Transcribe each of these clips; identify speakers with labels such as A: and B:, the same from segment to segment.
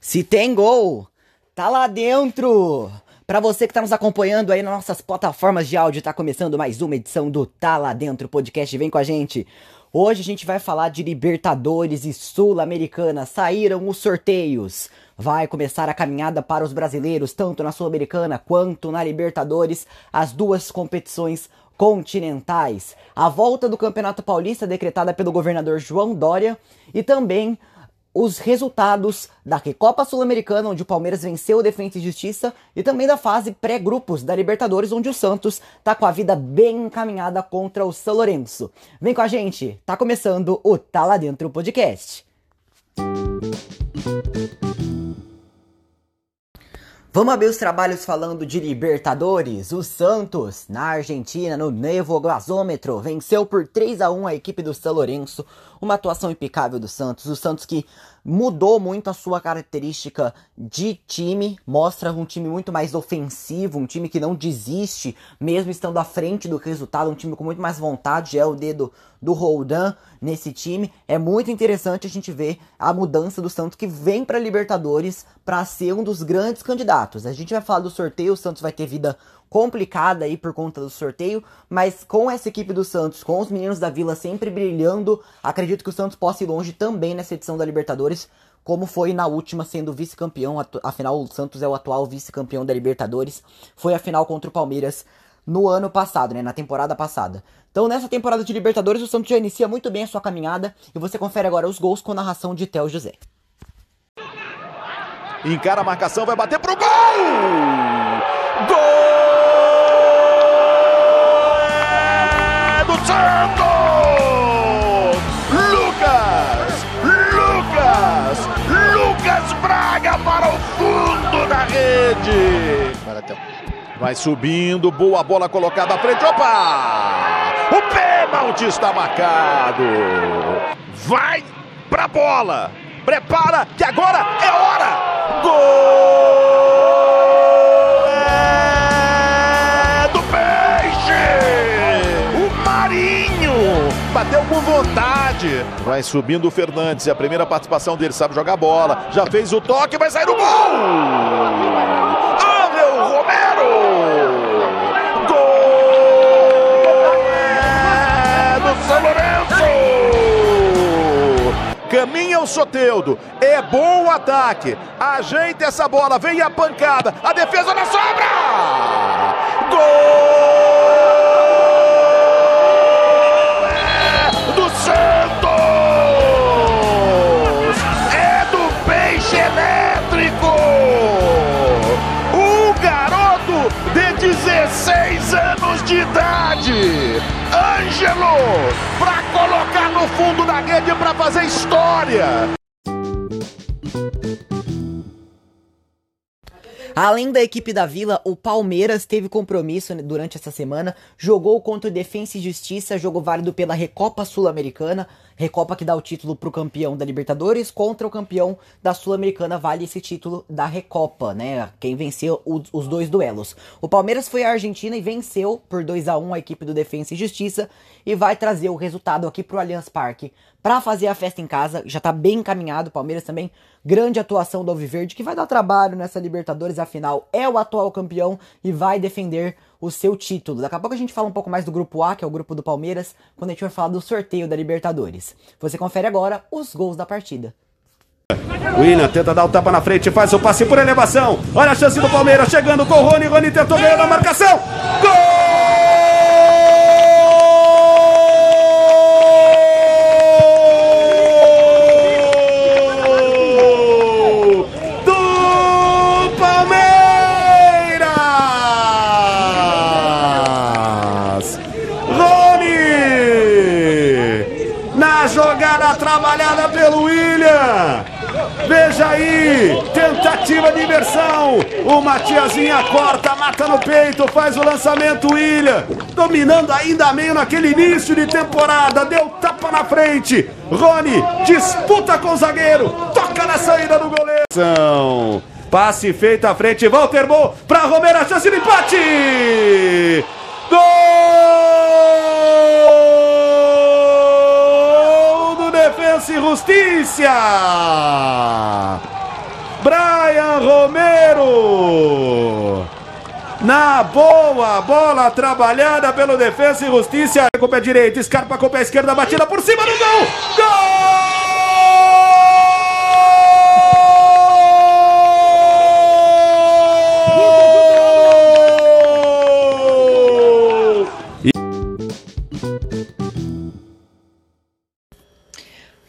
A: Se tem gol, tá lá dentro! Para você que está nos acompanhando aí nas nossas plataformas de áudio, tá começando mais uma edição do Tá Lá Dentro Podcast. Vem com a gente. Hoje a gente vai falar de Libertadores e Sul-Americana. Saíram os sorteios. Vai começar a caminhada para os brasileiros, tanto na Sul-Americana quanto na Libertadores, as duas competições continentais. A volta do Campeonato Paulista decretada pelo governador João Dória e também os resultados da Recopa Sul-Americana, onde o Palmeiras venceu o Defensa e Justiça, e também da fase pré-grupos da Libertadores, onde o Santos tá com a vida bem encaminhada contra o São Lourenço. Vem com a gente, tá começando o Tá Lá Dentro Podcast. Vamos abrir os trabalhos falando de Libertadores. O Santos, na Argentina, no Nevo Gasômetro, venceu por 3 a 1 a equipe do São Lourenço. Uma atuação impecável do Santos. O Santos que mudou muito a sua característica de time, mostra um time muito mais ofensivo, um time que não desiste, mesmo estando à frente do resultado, um time com muito mais vontade, é o dedo do Roldan nesse time. É muito interessante a gente ver a mudança do Santos que vem para Libertadores para ser um dos grandes candidatos. A gente vai falar do sorteio, o Santos vai ter vida complicada aí por conta do sorteio, mas com essa equipe do Santos, com os meninos da Vila sempre brilhando, acredito que o Santos possa ir longe também nessa edição da Libertadores, como foi na última sendo vice-campeão, afinal o Santos é o atual vice-campeão da Libertadores, foi a final contra o Palmeiras no ano passado, né, na temporada passada. Então nessa temporada de Libertadores o Santos já inicia muito bem a sua caminhada e você confere agora os gols com narração de Theo José.
B: Encara a marcação, vai bater pro gol! Gol! Santos! Lucas! Lucas! Lucas Braga para o fundo da rede! Vai subindo, boa bola colocada à frente. Opa! O pênalti está marcado. Vai pra bola. Prepara que agora é hora. Gol! Com vontade. Vai subindo o Fernandes, é a primeira participação dele, sabe jogar bola. Já fez o toque, vai sair o gol! Ángel Romero! Gol! É do São Lourenço! Caminha o Soteudo, é bom o ataque, ajeita essa bola, vem a pancada, a defesa na sobra! Gol! Para fazer história.
A: Além da equipe da Vila, o Palmeiras teve compromisso durante essa semana, jogou contra o Defensa e Justiça, jogo válido pela Recopa Sul-Americana. Recopa que dá o título pro campeão da Libertadores contra o campeão da Sul-Americana, vale esse título da Recopa, né? Quem venceu os, dois duelos. O Palmeiras foi à Argentina e venceu por 2 a 1 a equipe do Defensa e Justiça e vai trazer o resultado aqui pro Allianz Parque para fazer a festa em casa. Já tá bem encaminhado, o Palmeiras também grande atuação do Alviverde que vai dar trabalho nessa Libertadores, afinal é o atual campeão e vai defender o seu título. Daqui a pouco a gente fala um pouco mais do grupo A, que é o grupo do Palmeiras, quando a gente vai falar do sorteio da Libertadores. Você confere agora os gols da partida.
B: William tenta dar o tapa na frente, faz o passe por elevação. Olha a chance do Palmeiras chegando com o Rony. Rony tentou ganhar na marcação. Gol! O Matiazinha corta, mata no peito, faz o lançamento. William dominando ainda meio naquele início de temporada. Deu tapa na frente. Rony disputa com o zagueiro, toca na saída do goleiro. Passe feito à frente, Walter Bo para Romero, a chance de empate. Gol! Defensa e Justiça. Brian Romero. Na boa, bola trabalhada pelo Defesa e Justiça. Com o pé direito, escarpa com o pé esquerdo, batida por cima do gol. Gol!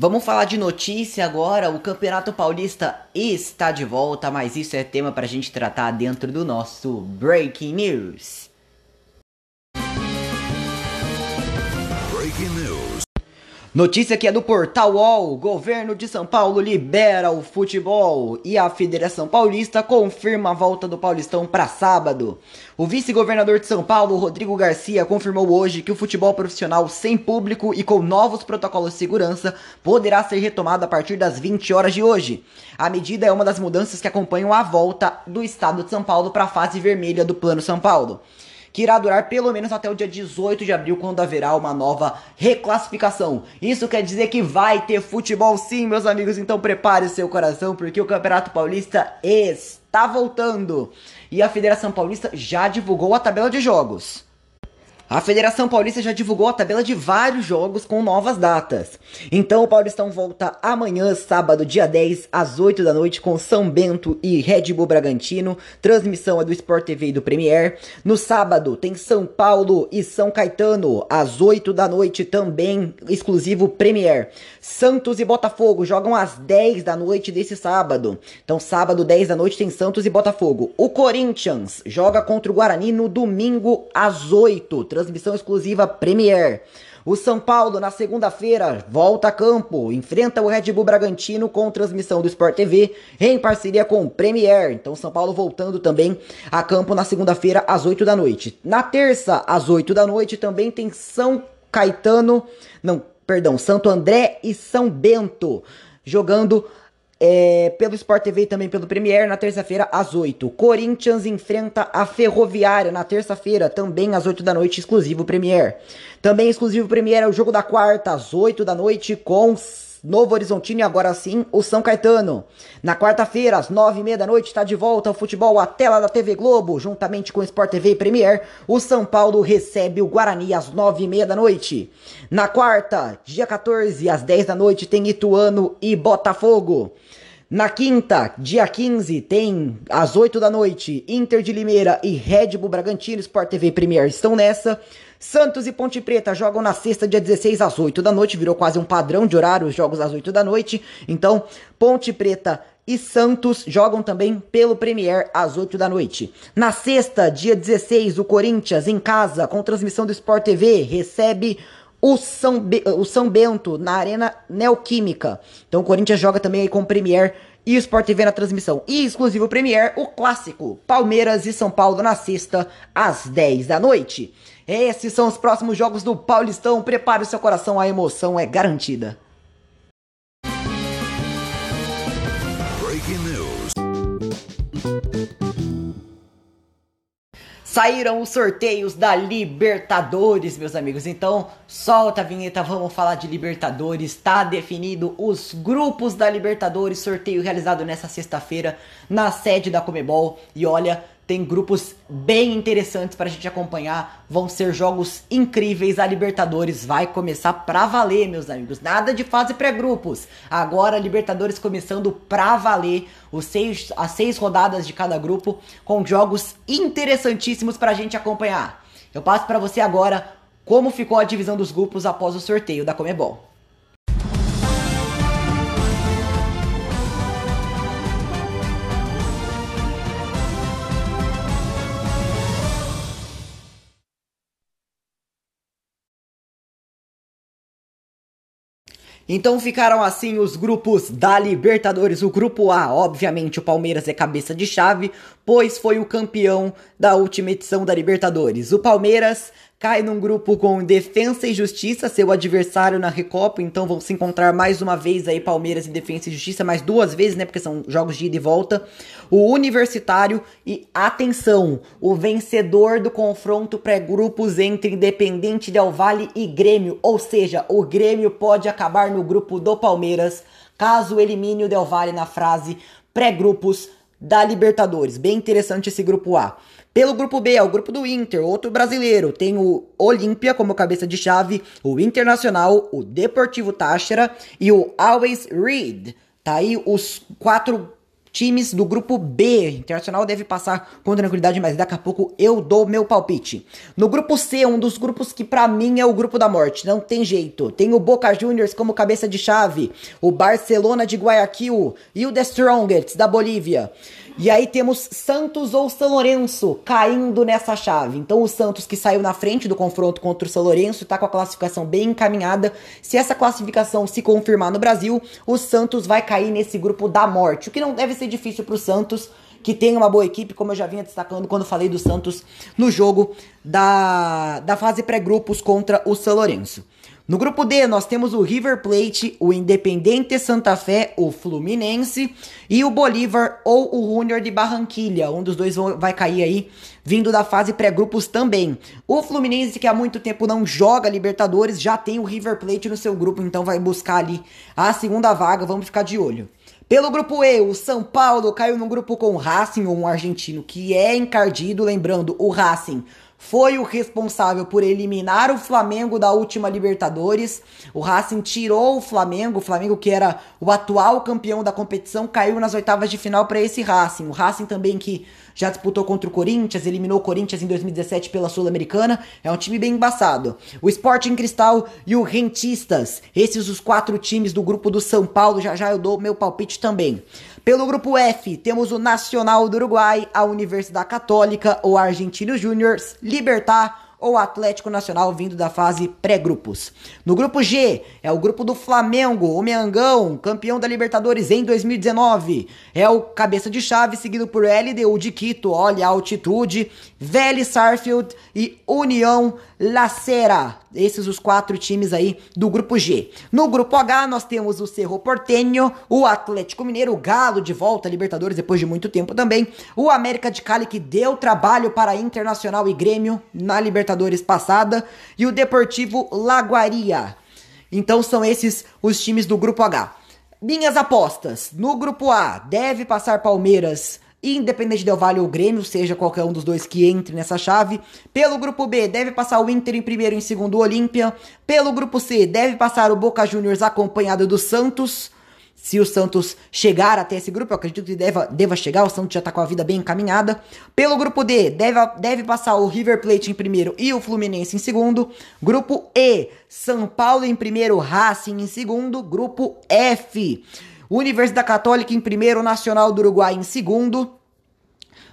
A: Vamos falar de notícia agora. O Campeonato Paulista está de volta, mas isso é tema para a gente tratar dentro do nosso Breaking News. Notícia que é do Portal UOL. Governo de São Paulo libera o futebol e a Federação Paulista confirma a volta do Paulistão para sábado. O vice-governador de São Paulo, Rodrigo Garcia, confirmou hoje que o futebol profissional sem público e com novos protocolos de segurança poderá ser retomado a partir das 20 horas de hoje. A medida é uma das mudanças que acompanham a volta do estado de São Paulo para a fase vermelha do Plano São Paulo que irá durar pelo menos até o dia 18 de abril, quando haverá uma nova reclassificação. Isso quer dizer que vai ter futebol sim, meus amigos, então prepare o seu coração, porque o Campeonato Paulista está voltando. E a Federação Paulista já divulgou a tabela de jogos. A Federação Paulista já divulgou a tabela de vários jogos com novas datas. Então o Paulistão volta amanhã, sábado, dia 10, às 8 da noite, com São Bento e Red Bull Bragantino. Transmissão é do Sport TV e do Premier. No sábado tem São Paulo e São Caetano, às 8 da noite, também exclusivo Premier. Santos e Botafogo jogam às 10 da noite desse sábado. Então, sábado, 10 da noite, tem Santos e Botafogo. O Corinthians joga contra o Guarani no domingo às 8 transmissão exclusiva Premier. O São Paulo, na segunda-feira, volta a campo, enfrenta o Red Bull Bragantino com transmissão do Sport TV em parceria com o Premier. Então, São Paulo voltando também a campo na segunda-feira, às 8 da noite. Na terça, às 8 da noite, também tem São Caetano, não, perdão, Santo André e São Bento jogando é, pelo Sport TV e também pelo Premier na terça-feira às 8. Corinthians enfrenta a Ferroviária na terça-feira, também às 8 da noite, exclusivo Premier. Também exclusivo Premier é o jogo da quarta, às 8 da noite, com Novo Horizontino e agora sim o São Caetano. Na quarta-feira, às nove e meia da noite, está de volta o futebol à tela da TV Globo, juntamente com o Sport TV e Premier. O São Paulo recebe o Guarani às nove e meia da noite. Na quarta, dia 14, às 10 da noite, tem Ituano e Botafogo. Na quinta, dia 15, tem às 8 da noite, Inter de Limeira e Red Bull Bragantino, Sport TV Premier estão nessa. Santos e Ponte Preta jogam na sexta, dia 16, às 8 da noite. Virou quase um padrão de horário os jogos às 8 da noite. Então, Ponte Preta e Santos jogam também pelo Premier às 8 da noite. Na sexta, dia 16, o Corinthians em casa, com transmissão do Sport TV, recebe o São, o São Bento na Arena Neoquímica. Então o Corinthians joga também aí com o Premier e o Sport TV na transmissão. E exclusivo Premier, o clássico Palmeiras e São Paulo na sexta, às 10 da noite. Esses são os próximos jogos do Paulistão. Prepare o seu coração, a emoção é garantida. Saíram os sorteios da Libertadores, meus amigos. Então, solta a vinheta, vamos falar de Libertadores. Está definido os grupos da Libertadores, sorteio realizado nessa sexta-feira na sede da Comebol. E olha, tem grupos bem interessantes para a gente acompanhar. Vão ser jogos incríveis. A Libertadores vai começar pra valer, meus amigos. Nada de fase pré-grupos. Agora a Libertadores começando pra valer. Os seis, as seis rodadas de cada grupo com jogos interessantíssimos para a gente acompanhar. Eu passo para você agora como ficou a divisão dos grupos após o sorteio da Comebol. Então ficaram assim os grupos da Libertadores. O grupo A, obviamente, o Palmeiras é cabeça de chave, pois foi o campeão da última edição da Libertadores. O Palmeiras cai num grupo com Defensa e Justiça, seu adversário na Recopa, então vão se encontrar mais uma vez aí Palmeiras e Defensa e Justiça, mais duas vezes, né, porque são jogos de ida e volta. O Universitário e atenção, o vencedor do confronto pré-grupos entre Independente Del Valle e Grêmio, ou seja, o Grêmio pode acabar no grupo do Palmeiras caso elimine o Del Valle na frase pré-grupos da Libertadores. Bem interessante esse grupo A. Pelo grupo B, é o grupo do Inter, outro brasileiro. Tem o Olímpia como cabeça de chave, o Internacional, o Deportivo Táchira e o Always Read. Tá aí os quatro times do grupo B. Internacional deve passar com tranquilidade, mas daqui a pouco eu dou meu palpite. No grupo C, um dos grupos que para mim é o grupo da morte, não tem jeito. Tem o Boca Juniors como cabeça de chave, o Barcelona de Guayaquil e o The Strongest da Bolívia. E aí temos Santos ou São Lourenço caindo nessa chave. Então o Santos que saiu na frente do confronto contra o São Lourenço está com a classificação bem encaminhada. Se essa classificação se confirmar no Brasil, o Santos vai cair nesse grupo da morte, o que não deve ser difícil para o Santos que tem uma boa equipe, como eu já vinha destacando quando falei do Santos no jogo da, da fase pré-grupos contra o São Lourenço. No grupo D, nós temos o River Plate, o Independente Santa Fé, o Fluminense e o Bolívar ou o Junior de Barranquilha. Um dos dois vai cair aí, vindo da fase pré-grupos também. O Fluminense, que há muito tempo não joga Libertadores, já tem o River Plate no seu grupo, então vai buscar ali a segunda vaga. Vamos ficar de olho. Pelo grupo E, o São Paulo caiu no grupo com o Racing, um argentino que é encardido. Lembrando, o Racing foi o responsável por eliminar o Flamengo da última Libertadores. O Racing tirou o Flamengo, o Flamengo que era o atual campeão da competição, caiu nas oitavas de final para esse Racing. O Racing também que já disputou contra o Corinthians, eliminou o Corinthians em 2017 pela Sul-Americana, é um time bem embaçado. O Sporting Cristal e o Rentistas, esses os quatro times do grupo do São Paulo, já já eu dou meu palpite também. Pelo grupo F, temos o Nacional do Uruguai, a Universidade Católica, o Argentinos Júniors, Libertar, ou Atlético Nacional vindo da fase pré-grupos. No grupo G, é o grupo do Flamengo, o Mengão, campeão da Libertadores em 2019. É o cabeça de chave, seguido por LDU de Quito, olha a altitude, Vélez Sarfield e União Lacera. Esses os quatro times aí do grupo G. No grupo H nós temos o Cerro Portenho, o Atlético Mineiro, o Galo de volta à Libertadores depois de muito tempo também, o América de Cali que deu trabalho para Internacional e Grêmio na Libertadores passada e o Deportivo Laguaria. Então são esses os times do grupo H. Minhas apostas. No grupo A, deve passar Palmeiras, Independente Del Vale ou Grêmio, seja qualquer um dos dois que entre nessa chave. Pelo grupo B, deve passar o Inter em primeiro e em segundo o Olímpia. Pelo grupo C, deve passar o Boca Juniors acompanhado do Santos. Se o Santos chegar até esse grupo, eu acredito que deva, deva chegar, o Santos já tá com a vida bem encaminhada. Pelo grupo D, deve, deve passar o River Plate em primeiro e o Fluminense em segundo. Grupo E, São Paulo em primeiro, Racing em segundo. Grupo F, Universidade Católica em primeiro, Nacional do Uruguai em segundo.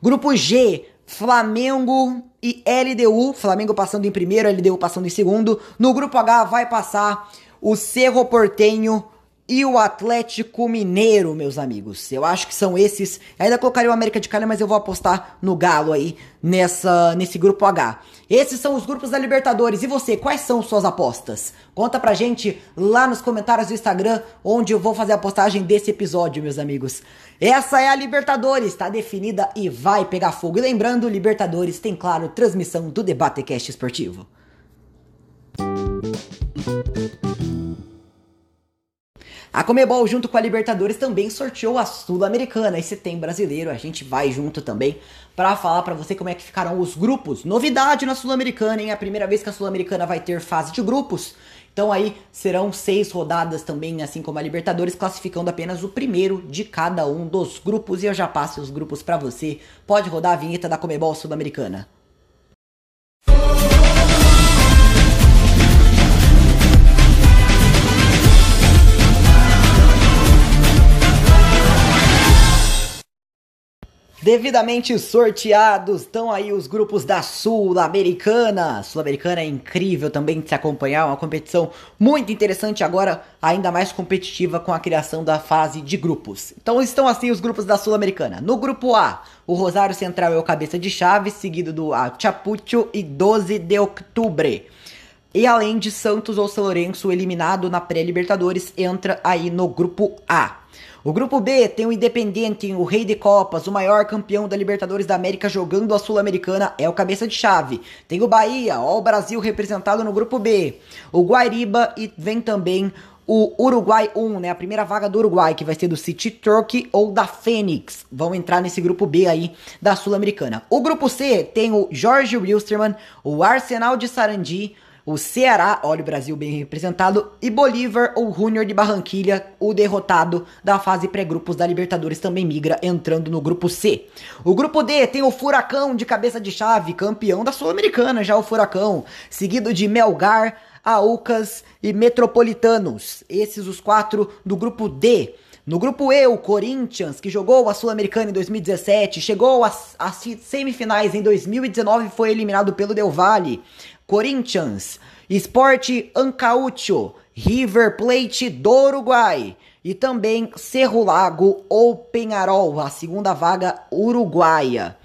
A: Grupo G, Flamengo e LDU. Flamengo passando em primeiro, LDU passando em segundo. No grupo H vai passar o Cerro Portenho e o Atlético Mineiro, meus amigos. Eu acho que são esses. ainda colocaria o América de Cali, mas eu vou apostar no Galo aí nessa nesse grupo H. Esses são os grupos da Libertadores. E você, quais são suas apostas? Conta pra gente lá nos comentários do Instagram, onde eu vou fazer a postagem desse episódio, meus amigos. Essa é a Libertadores, tá definida e vai pegar fogo. E lembrando, Libertadores tem, claro, transmissão do Debatecast Esportivo. A Comebol, junto com a Libertadores, também sorteou a Sul-Americana. Esse tem brasileiro, a gente vai junto também para falar para você como é que ficaram os grupos. Novidade na Sul-Americana, hein? É a primeira vez que a Sul-Americana vai ter fase de grupos. Então aí serão seis rodadas também, assim como a Libertadores, classificando apenas o primeiro de cada um dos grupos. E eu já passo os grupos para você. Pode rodar a vinheta da Comebol Sul-Americana. Devidamente sorteados, estão aí os grupos da Sul-Americana. Sul-Americana é incrível também de se acompanhar, uma competição muito interessante agora, ainda mais competitiva com a criação da fase de grupos. Então estão assim os grupos da Sul-Americana. No grupo A, o Rosário Central é o cabeça de chave, seguido do Chapucho e 12 de outubro. E além de Santos ou São Lourenço eliminado na pré-Libertadores, entra aí no grupo A. O grupo B tem o Independiente, o Rei de Copas, o maior campeão da Libertadores da América jogando a Sul-Americana, é o cabeça de chave. Tem o Bahia, ó, o Brasil representado no grupo B. O Guairiba e vem também o Uruguai 1, né? A primeira vaga do Uruguai, que vai ser do City Turkey ou da Fênix. Vão entrar nesse grupo B aí da Sul-Americana. O grupo C tem o Jorge Wilstermann, o Arsenal de Sarandi, o Ceará, olha o Brasil bem representado, e Bolívar ou Júnior de Barranquilha, o derrotado da fase pré-grupos da Libertadores, também migra entrando no grupo C. O grupo D tem o Furacão de cabeça de chave, campeão da Sul-Americana, já o Furacão, seguido de Melgar, Aucas e Metropolitanos. Esses os quatro do grupo D. No grupo E, o Corinthians, que jogou a Sul-Americana em 2017, chegou às, semifinais em 2019 e foi eliminado pelo Del Valle. Corinthians, Sport Ancaucho, River Plate do Uruguai e também Cerro Lago ou Penharol, a segunda vaga uruguaia.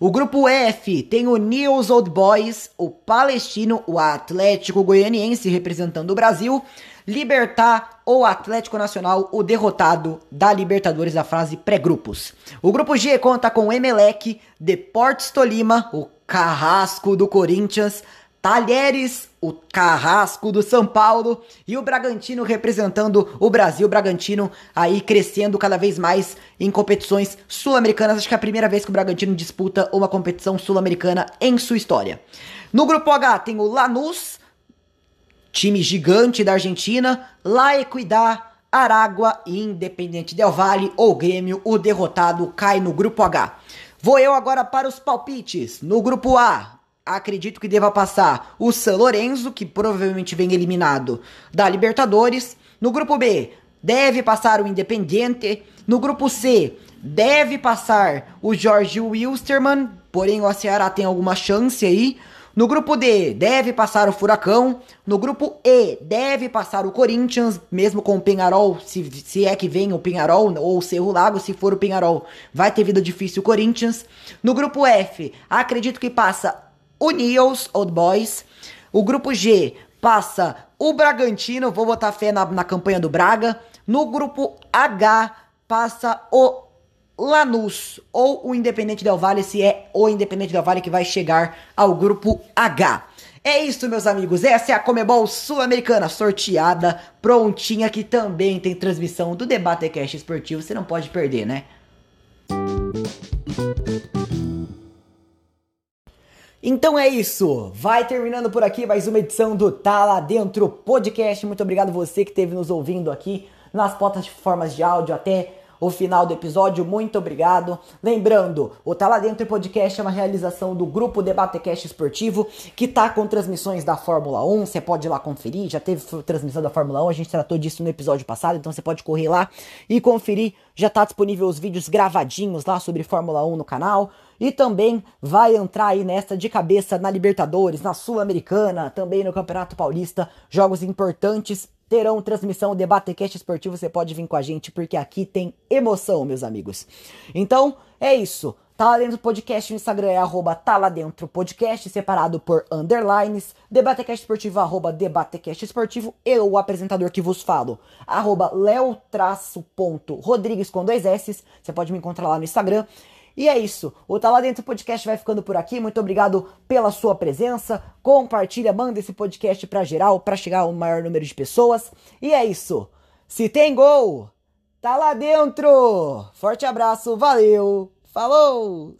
A: O grupo F tem o News Old Boys, o Palestino, o Atlético Goianiense representando o Brasil, Libertar ou Atlético Nacional, o derrotado da Libertadores da fase pré-grupos. O grupo G conta com Emelec, Deportes Tolima, o Carrasco do Corinthians, Talheres, o Carrasco do São Paulo e o Bragantino representando o Brasil. O Bragantino aí crescendo cada vez mais em competições sul-americanas. Acho que é a primeira vez que o Bragantino disputa uma competição sul-americana em sua história. No grupo H tem o Lanús, time gigante da Argentina, La Equidad, Aragua e Independente Del Valle ou Grêmio. O derrotado cai no grupo H. Vou eu agora para os palpites. No grupo A, acredito que deva passar o San Lorenzo, que provavelmente vem eliminado da Libertadores. No grupo B, deve passar o Independiente. No grupo C, deve passar o Jorge Wilstermann, porém o Ceará tem alguma chance aí. No grupo D, deve passar o Furacão. No grupo E, deve passar o Corinthians, mesmo com o Penharol, se, se é que vem o Penharol, ou o Cerro Lago, se for o Penharol, vai ter vida difícil o Corinthians. No grupo F, acredito que passa o Neos Old Boys. O grupo G passa o Bragantino, vou botar fé na, na campanha do Braga. No grupo H passa o Lanús ou o Independente Del Valle, se é o Independente Del Valle que vai chegar ao grupo H. É isso, meus amigos. Essa é a Comebol Sul-Americana sorteada, prontinha, que também tem transmissão do Debate Cash Esportivo. Você não pode perder, né? Então é isso, vai terminando por aqui mais uma edição do Tá Lá Dentro Podcast. Muito obrigado você que esteve nos ouvindo aqui nas plataformas de áudio até o final do episódio. Muito obrigado. Lembrando, o Tá Lá Dentro Podcast é uma realização do grupo Debatecast Esportivo, que tá com transmissões da Fórmula 1. Você pode ir lá conferir. Já teve transmissão da Fórmula 1, a gente tratou disso no episódio passado, então você pode correr lá e conferir. Já tá disponível os vídeos gravadinhos lá sobre Fórmula 1 no canal. E também vai entrar aí nessa de cabeça na Libertadores, na Sul-Americana, também no Campeonato Paulista. Jogos importantes terão transmissão, debatecast esportivo. Você pode vir com a gente porque aqui tem emoção, meus amigos. Então é isso. Tá lá dentro do podcast, no Instagram é arroba tá lá dentro podcast, separado por underlines, debatecast esportivo, arroba debatecast esportivo, eu, o apresentador que vos falo, arroba leo-rodrigues com dois S, você pode me encontrar lá no Instagram, e é isso. O Tá Lá Dentro Podcast vai ficando por aqui. Muito obrigado pela sua presença. Compartilha, manda esse podcast pra geral, para chegar ao maior número de pessoas. E é isso. Se tem gol, tá lá dentro. Forte abraço, valeu, falou!